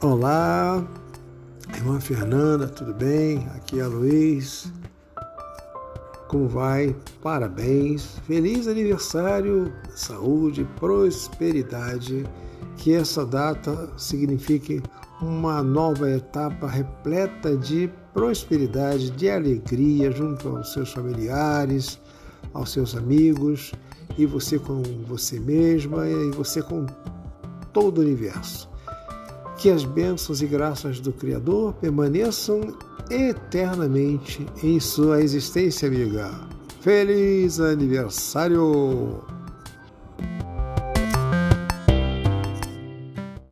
Olá, irmã Fernanda, tudo bem? Aqui é a Luiz. Como vai? Parabéns, feliz aniversário, saúde, prosperidade. Que essa data signifique uma nova etapa repleta de prosperidade, de alegria junto aos seus familiares, aos seus amigos, e você com você mesma e você com todo o universo. Que as bênçãos e graças do Criador permaneçam eternamente em sua existência, amiga. Feliz aniversário!